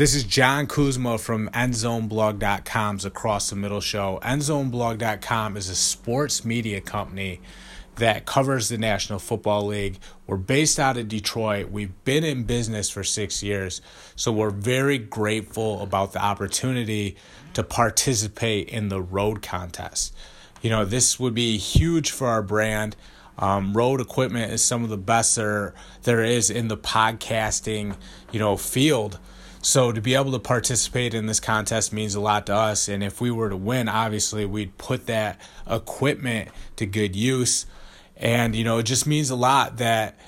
This is John Kuzma from EndZoneBlog.com's Across the Middle show. EndZoneBlog.com is a sports media company that covers the National Football League. We're based out of Detroit. We've been in business for six years, so we're very grateful about the opportunity to participate in the Rode contest. You know, this would be huge for our brand. Um, Rode equipment is some of the best there there is in the podcasting, you know, field. So to be able to participate in this contest means a lot to us. And if we were to win, obviously we'd put that equipment to good use. And, you know, it just means a lot that,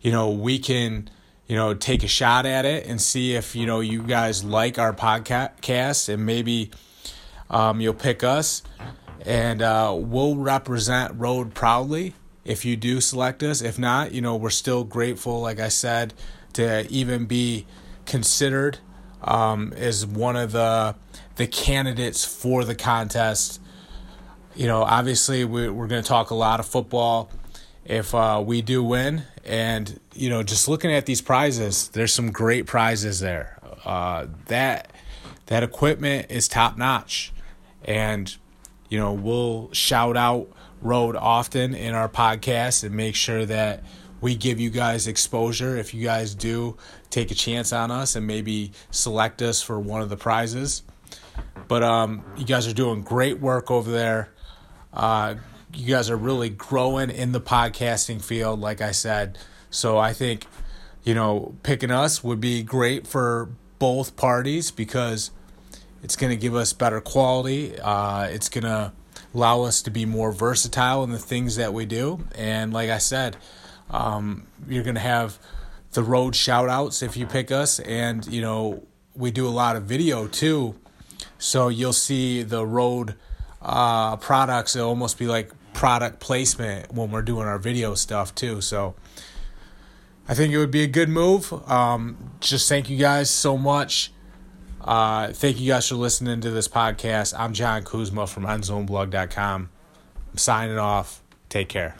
you know, we can, you know, take a shot at it and see if, you know, you guys like our podcast and maybe um, you'll pick us. And uh, we'll represent Rode proudly if you do select us. If not, you know, we're still grateful, like I said, to even be considered um, as one of the the candidates for the contest. You know, obviously we, we're going to talk a lot of football if uh, we do win, and you know, just looking at these prizes, there's some great prizes there. Uh, that that equipment is top notch, and you know we'll shout out Rode often in our podcast and make sure that we give you guys exposure if you guys do take a chance on us and maybe select us for one of the prizes. But um, you guys are doing great work over there. Uh, you guys are really growing in the podcasting field, like I said. So I think, you know, picking us would be great for both parties because it's going to give us better quality. Uh, it's going to allow us to be more versatile in the things that we do. And like I said, um, you're going to have the Rode shout outs if you pick us. And, you know, we do a lot of video too. So you'll see the Rode uh, products. It'll almost be like product placement when we're doing our video stuff too. So I think it would be a good move. Um, just thank you guys so much. Uh, thank you guys for listening to this podcast. I'm John Kuzma from EndZoneBlog.com. I'm signing off. Take care.